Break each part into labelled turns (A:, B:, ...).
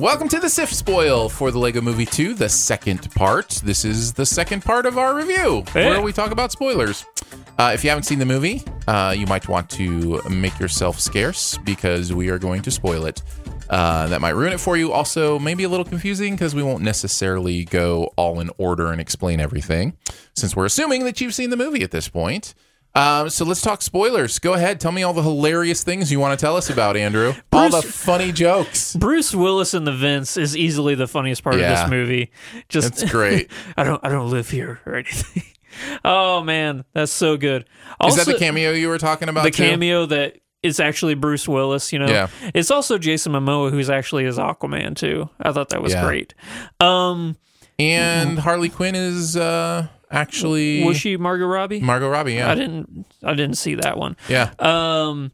A: Welcome to the SIF spoil for the Lego Movie 2, the second part. This is the second part of our review
B: Hey.
A: where we talk about spoilers. Uh, if you haven't seen the movie, uh, you might want to make yourself scarce because we are going to spoil it. Uh, that might ruin it for you. Also, maybe a little confusing because we won't necessarily go all in order and explain everything since we're assuming that you've seen the movie at this point. Um, so let's talk spoilers. Go ahead. Tell me all the hilarious things you want to tell us about, Andrew. all the funny jokes.
B: Bruce Willis in the vents is easily the funniest part
A: Yeah.
B: of this movie. Just
A: That's great.
B: I don't I don't live here or anything. Oh man, that's so good.
A: Is that the cameo you were talking about?
B: the
A: too?
B: cameo that is actually Bruce Willis, you know.
A: Yeah.
B: It's also Jason Momoa who's actually his Aquaman too. I thought that was
A: Yeah.
B: great. Um
A: And Harley Quinn is uh, actually
B: was she Margot Robbie?
A: Margot Robbie. Yeah,
B: I didn't I didn't see that one.
A: yeah,
B: Um,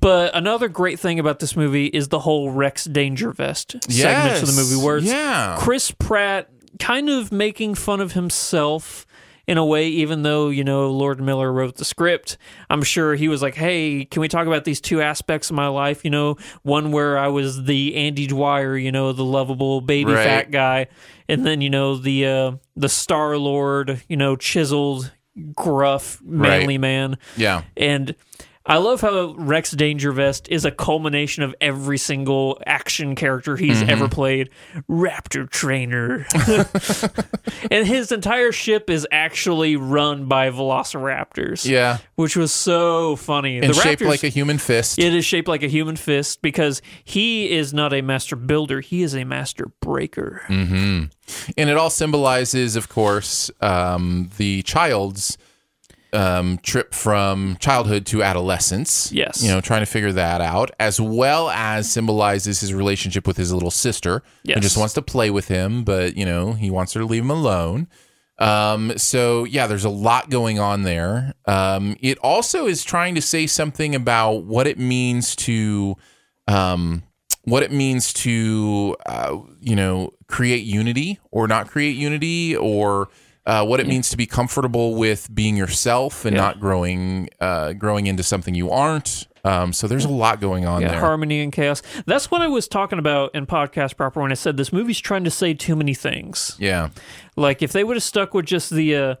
B: but another great thing about this movie is the whole Rex Dangervest segment of the movie, where it's
A: yeah,
B: Chris Pratt kind of making fun of himself in a way, even though, you know, Lord Miller wrote the script. I'm sure he was like, hey, can we talk about these two aspects of my life? You know, one where I was the Andy Dwyer, you know, the lovable baby
A: Right.
B: fat guy, and then, you know, the uh, the Star Lord, you know, chiseled, gruff, manly
A: Right.
B: man.
A: yeah.
B: And I love how Rex Dangervest is a culmination of every single action character he's
A: Mm-hmm.
B: ever played. Raptor trainer. and his entire ship is actually run by velociraptors.
A: Yeah,
B: Which was so funny.
A: and
B: the
A: shaped
B: Raptors,
A: like a human fist.
B: it is shaped like a human fist because he is not a master builder, he is a master breaker.
A: Mm. and it all symbolizes, of course, um, the child's um, trip from childhood to adolescence.
B: Yes.
A: you know, trying to figure that out, as well as symbolizes his relationship with his little sister, who
B: Yes.
A: just wants to play with him, but you know, he wants her to leave him alone. Um, so yeah, there's a lot going on there. Um, it also is trying to say something about what it means to, um, what it means to, uh, you know, create unity or not create unity, or uh, what it means to be comfortable with being yourself and
B: Yeah.
A: not growing, uh, growing into something you aren't. Um, so there's a lot going on
B: Yeah,
A: there.
B: harmony and chaos. That's what I was talking about in podcast proper when I said this movie's trying to say too many things.
A: yeah,
B: Like if they would have stuck with just the uh,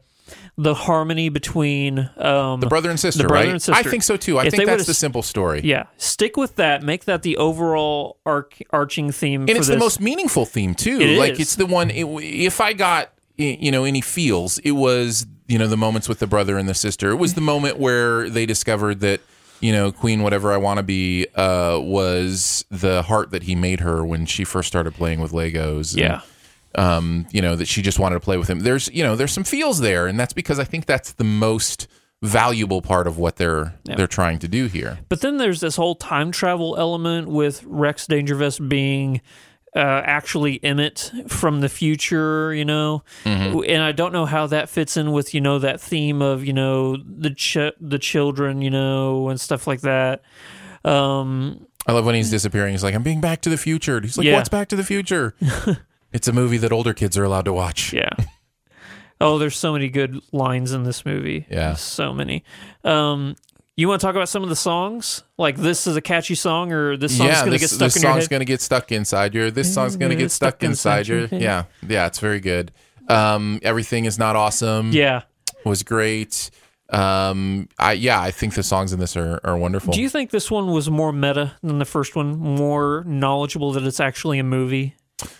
B: the harmony between um,
A: the brother and sister,
B: the brother
A: right?
B: and sister.
A: I think so too. I
B: If
A: think that's the simple story.
B: yeah, stick with that. Make that the overall arc arching theme.
A: and
B: for
A: it's
B: this.
A: the most meaningful theme too.
B: It
A: like
B: is.
A: it's the one. It, if I got y- you know any feels, it was you know the moments with the brother and the sister. It was the moment where they discovered that you know Queen, whatever I want to be, uh, was the heart that he made her when she first started playing with Legos. and,
B: yeah.
A: um, you know that she just wanted to play with him. There's you know there's some feels there, and that's because I think that's the most valuable part of what they're they're trying to do here.
B: But then there's this whole time travel element with Rex Dangervest being uh, actually Emmett from the future, you know, and I don't know how that fits in with you know that theme of you know the ch- the children, you know, and stuff like that. Um,
A: I love when he's disappearing. He's like, I'm being Back to the Future. He's like,
B: Yeah.
A: What's Back to the Future? it's a movie that older kids are allowed to watch.
B: yeah. oh, there's so many good lines in this movie.
A: Yeah.
B: so many. Um, you want to talk about some of the songs? Like this is a catchy song, or this song's
A: yeah,
B: gonna
A: this,
B: get stuck
A: this
B: in your
A: song's gonna get stuck inside your. This song's gonna get stuck inside your.
B: head.
A: Yeah, yeah, it's very good. Um, everything is not awesome.
B: yeah.
A: was great. Um, I yeah, I think the songs in this are are wonderful.
B: Do you think this one was more meta than the first one? More knowledgeable that it's actually a movie?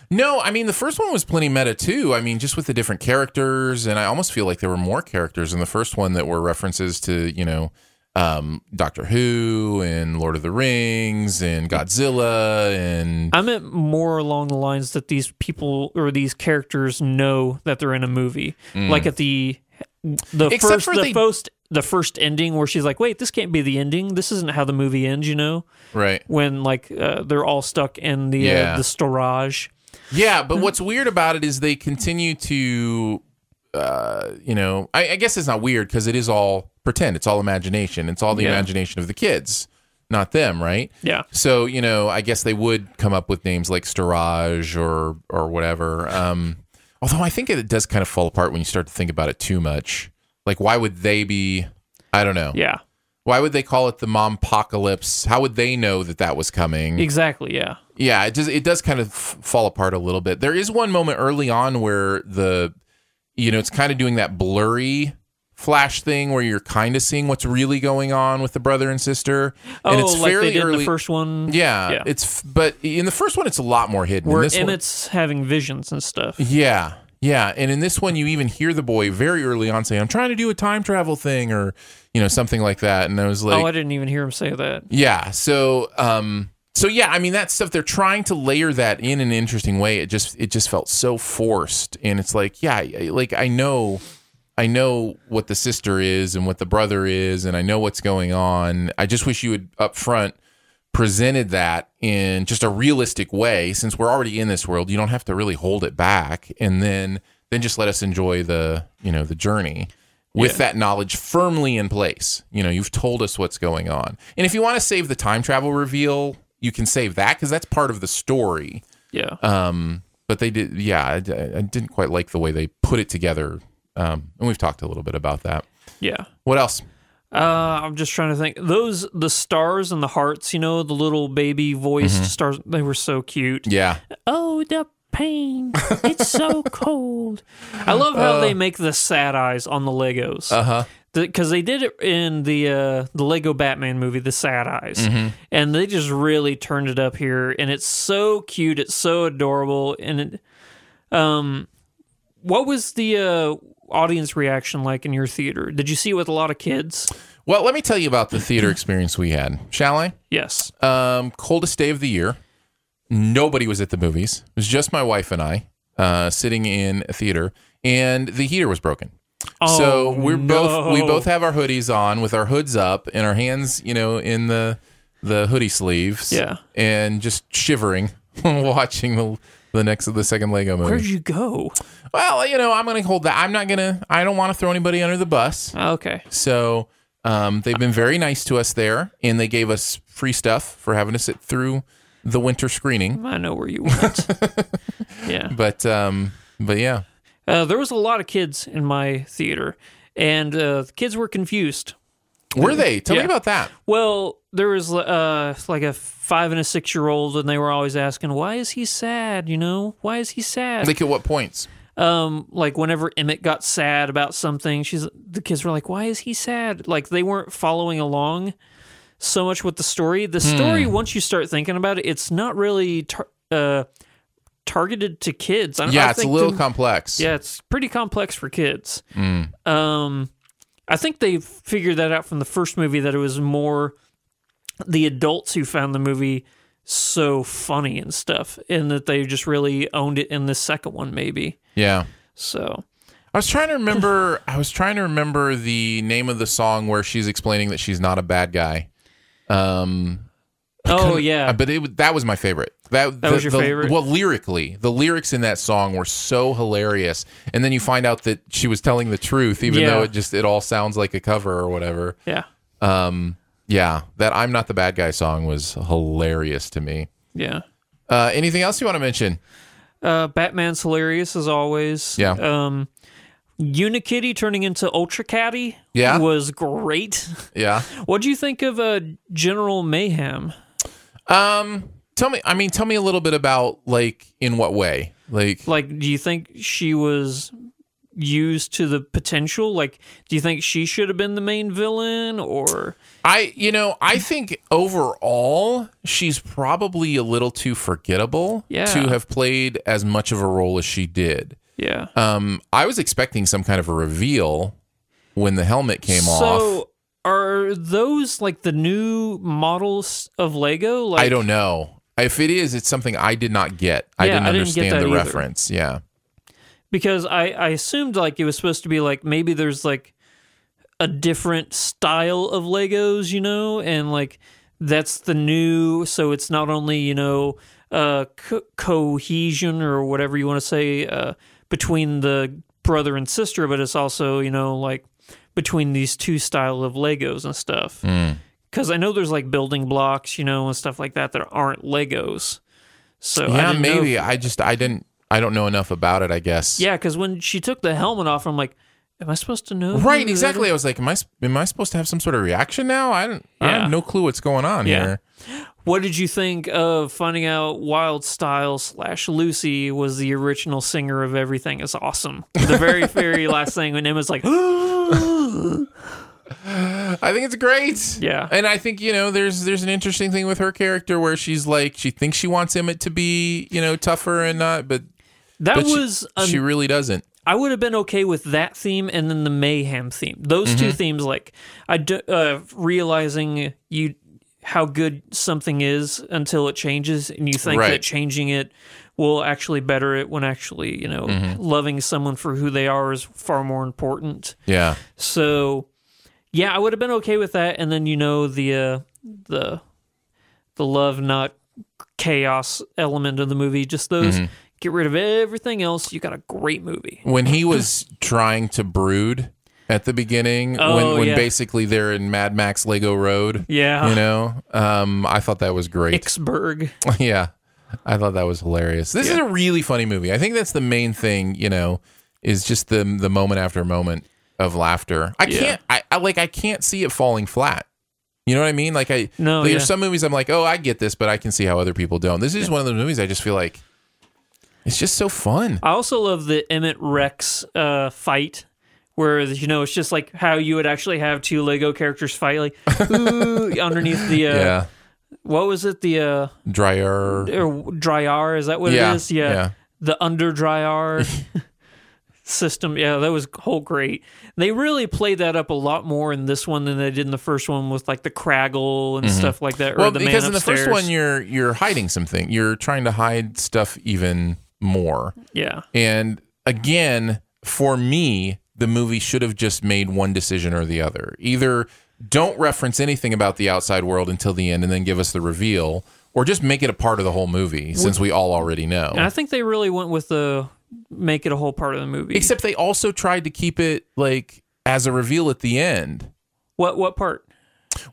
A: No, I mean the first one was plenty meta too. I mean, just with the different characters, and I almost feel like there were more characters in the first one that were references to you know um, Doctor Who and Lord of the Rings and Godzilla and
B: I meant more along the lines that these people or these characters know that they're in a movie. Like at the the
A: Mm. Except
B: first the
A: they-
B: first the first ending where she's like, "Wait, this can't be the ending. This isn't how the movie ends." You know,
A: right.
B: when like uh, they're all stuck in the
A: Yeah.
B: uh, the storage.
A: Yeah, but what's weird about it is they continue to, uh, you know, I, I guess it's not weird because it is all pretend. It's all imagination. It's all the
B: Yeah.
A: imagination of the kids, not them, right?
B: Yeah.
A: So you know, I guess they would come up with names like Storage or or whatever. Um, although I think it does kind of fall apart when you start to think about it too much. Like, why would they be? I don't know.
B: Yeah.
A: Why would they call it the mom apocalypse? How would they know that that was coming?
B: Exactly. Yeah.
A: Yeah, it does. It does kind of f- fall apart a little bit. There is one moment early on where the, you know, it's kind of doing that blurry flash thing where you're kind of seeing what's really going on with the brother and sister, and
B: oh,
A: it's
B: like
A: fairly early.
B: in the first one.
A: yeah,
B: Yeah.
A: it's but in the first one, it's a lot more hidden.
B: Where
A: this one-
B: Emmett's having visions and stuff.
A: yeah, yeah, and in this one, you even hear the boy very early on say, "I'm trying to do a time travel thing," or you know, something like that. And I was like,
B: oh, I didn't even hear him say that.
A: Yeah. So, um, so yeah, I mean that stuff. They're trying to layer that in an interesting way. It just, it just felt so forced, and it's like, yeah, like I know, I know what the sister is and what the brother is, and I know what's going on. I just wish you would up front presented that in just a realistic way. Since we're already in this world, you don't have to really hold it back, and then then just let us enjoy the, you know, the journey with that knowledge firmly in place. You know, you've told us what's going on. And if you want to save the time travel reveal, you can save that because that's part of the story.
B: Yeah.
A: Um, but they did, yeah, I, I didn't quite like the way they put it together. Um, and we've talked a little bit about that.
B: yeah.
A: What else?
B: Uh, I'm just trying to think. Those the stars and the hearts, you know, the little baby voiced
A: Mm-hmm.
B: stars. They were so cute.
A: Yeah.
B: Oh, the pain! It's so cold. I love how they make the sad eyes on the Legos.
A: Uh huh.
B: Because they did it in the uh, the Lego Batman movie, the Sad Eyes,
A: Mm-hmm.
B: and they just really turned it up here, and it's so cute, it's so adorable, and it, um, what was the uh, audience reaction like in your theater? Did you see it with a lot of kids?
A: Well, let me tell you about the theater experience we had, shall I?
B: Yes.
A: Um, coldest day of the year. Nobody was at the movies. It was just my wife and I uh, sitting in a theater, and the heater was broken. So
B: Oh,
A: we're both we both have our hoodies on with our hoods up and our hands, you know, in the the hoodie sleeves.
B: Yeah.
A: and just shivering watching the the next of the second Lego movie.
B: Where'd you go?
A: well, you know, I'm gonna hold that. I'm not gonna. I don't want to throw anybody under the bus.
B: Okay.
A: So um, they've been very nice to us there, and they gave us free stuff for having to sit through the winter screening.
B: I know where you went. yeah.
A: But um, but yeah,
B: Uh, there was a lot of kids in my theater, and uh, the kids were confused.
A: were they? Tell me about that.
B: Well, there was uh, like a five and a six year old, and they were always asking, "Why is he sad? You know, why is he sad?"
A: Like at what points?
B: um, like whenever Emmett got sad about something, she's the kids were like, "Why is he sad?" Like they weren't following along so much with the story. The story, once you start thinking about it, it's not really tar- uh, targeted to kids. I,
A: Yeah,
B: I
A: it's a little
B: the-
A: complex.
B: yeah, it's pretty complex for kids. Um, I think they figured that out from the first movie that it was more the adults who found the movie so funny and stuff, and that they just really owned it in the second one, maybe.
A: yeah.
B: So
A: I was trying to remember. I was trying to remember the name of the song where she's explaining that she's not a bad guy. Um,
B: Oh yeah,
A: but it, that was my favorite. That,
B: That was your
A: the-
B: favorite?
A: Well, lyrically, the lyrics in that song were so hilarious, and then you find out that she was telling the truth, even
B: Yeah.
A: though it just it all sounds like a cover or whatever.
B: Yeah.
A: Um, yeah, that "I'm Not the Bad Guy" song was hilarious to me.
B: Yeah.
A: Uh, anything else you want to mention?
B: Uh, Batman's hilarious as always.
A: Yeah.
B: Um, Unikitty turning into Ultrakatty
A: Yeah.
B: was great.
A: Yeah.
B: What do you think of uh, General Mayhem?
A: Um, tell me. I mean, tell me a little bit about like in what way, like.
B: Like, do you think she was used to the potential? Like, do you think she should have been the main villain or?
A: I, you know, I think overall she's probably a little too forgettable
B: Yeah.
A: to have played as much of a role as she did.
B: Yeah.
A: Um, I was expecting some kind of a reveal when the helmet came off.
B: Are those like the new models of Lego? Like,
A: I don't know. If it is, it's something I did not get. I didn't
B: I didn't
A: understand the
B: either.
A: reference. Yeah.
B: because I, I assumed like it was supposed to be like maybe there's like a different style of Legos, you know, and like that's the new. So it's not only you know uh, co- cohesion or whatever you want to say uh, between the brother and sister, but it's also you know like between these two style of Legos and stuff.
A: Mm.
B: Because I know there's like building blocks, you know, and stuff like that that aren't Legos. So
A: yeah,
B: didn't
A: maybe.
B: if-
A: I just I didn't I don't know enough about it, I guess.
B: yeah, because when she took the helmet off, I'm like, am I supposed to know?
A: Right, exactly. I was like, am I am I supposed to have some sort of reaction now? I don't I
B: Yeah.
A: have no clue what's going on
B: Yeah.
A: here.
B: What did you think of finding out Wyldstyle slash Lucy was the original singer of Everything is Awesome? The very, very last thing when Emma's like,
A: I think it's great.
B: Yeah.
A: And I think, you know, there's there's an interesting thing with her character where she's like she thinks she wants Emmett to be, you know, tougher and not but
B: that
A: but she-
B: was, an,
A: she really doesn't.
B: I would have been okay with that theme and then the Mayhem theme. Those
A: Mm-hmm.
B: two themes, like, I do, uh, realizing you how good something is until it changes, and you think
A: Right.
B: that changing it will actually better it when actually, you know,
A: Mm-hmm.
B: loving someone for who they are is far more important.
A: Yeah.
B: So, yeah, I would have been okay with that. And then you know the uh, the the love not chaos element of the movie. Just those.
A: Mm-hmm.
B: Get rid of everything else. You got a great movie.
A: When he was trying to brood at the beginning,
B: Oh,
A: when, when
B: yeah.
A: basically they're in Mad Max Lego Road,
B: Yeah.
A: you know, um, I thought that was great.
B: Ixburg.
A: yeah, I thought that was hilarious. This is a really funny movie. I think that's the main thing. You know, is just the the moment after moment of laughter. I
B: Yeah.
A: can't. I, I like. I can't see it falling flat. You know what I mean? Like I.
B: No,
A: like,
B: yeah.
A: There's some movies I'm like, oh, I get this, but I can see how other people don't. This is one of those movies I just feel like it's just so fun.
B: I also love the Emmett Rex uh, fight. Where you know it's just like how you would actually have two Lego characters fight, like ooh, underneath the uh,
A: yeah,
B: what was it the uh,
A: dryer.
B: or dry R is that what
A: Yeah,
B: it is? Yeah.
A: yeah.
B: The under dry R system. Yeah, that was whole great. They really played that up a lot more in this one than they did in the first one with like the Kragle and stuff like that. Or
A: Mm-hmm. Well, because in the first one you're you're hiding something. You're trying to hide stuff even more.
B: yeah,
A: And again, for me, the movie should have just made one decision or the other. Either don't reference anything about the outside world until the end and then give us the reveal, or just make it a part of the whole movie since we all already know.
B: and I think they really went with the make it a whole part of the movie.
A: Except they also tried to keep it like as a reveal at the end.
B: what what part?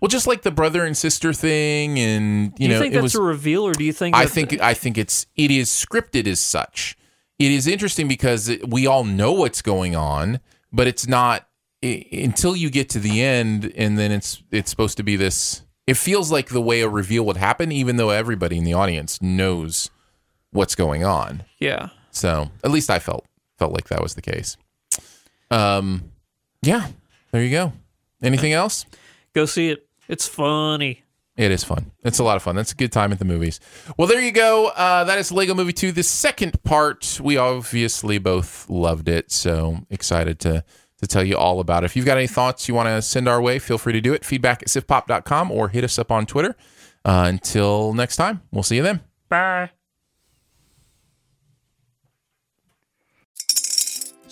A: Well, just like the brother and sister thing, and
B: Do
A: you
B: you,
A: know,
B: think
A: it
B: that's
A: was.
B: a reveal, or do you think?
A: I think I think it's it is scripted as such. It is interesting because we all know what's going on, but it's not i until you get to the end, and then it's it's supposed to be this. It feels like the way a reveal would happen, even though everybody in the audience knows what's going on.
B: yeah.
A: So at least I felt felt like that was the case. Um, yeah, there you go. Anything else?
B: Go see it. It's funny.
A: It is fun. It's a lot of fun. That's a good time at the movies. Well, there you go. Uh, that is Lego Movie 2, the second part. We obviously both loved it, so excited to to tell you all about it. If you've got any thoughts you want to send our way, feel free to do it. Feedback at sifpop.com or hit us up on Twitter. Uh, until next time, we'll see you then.
B: Bye.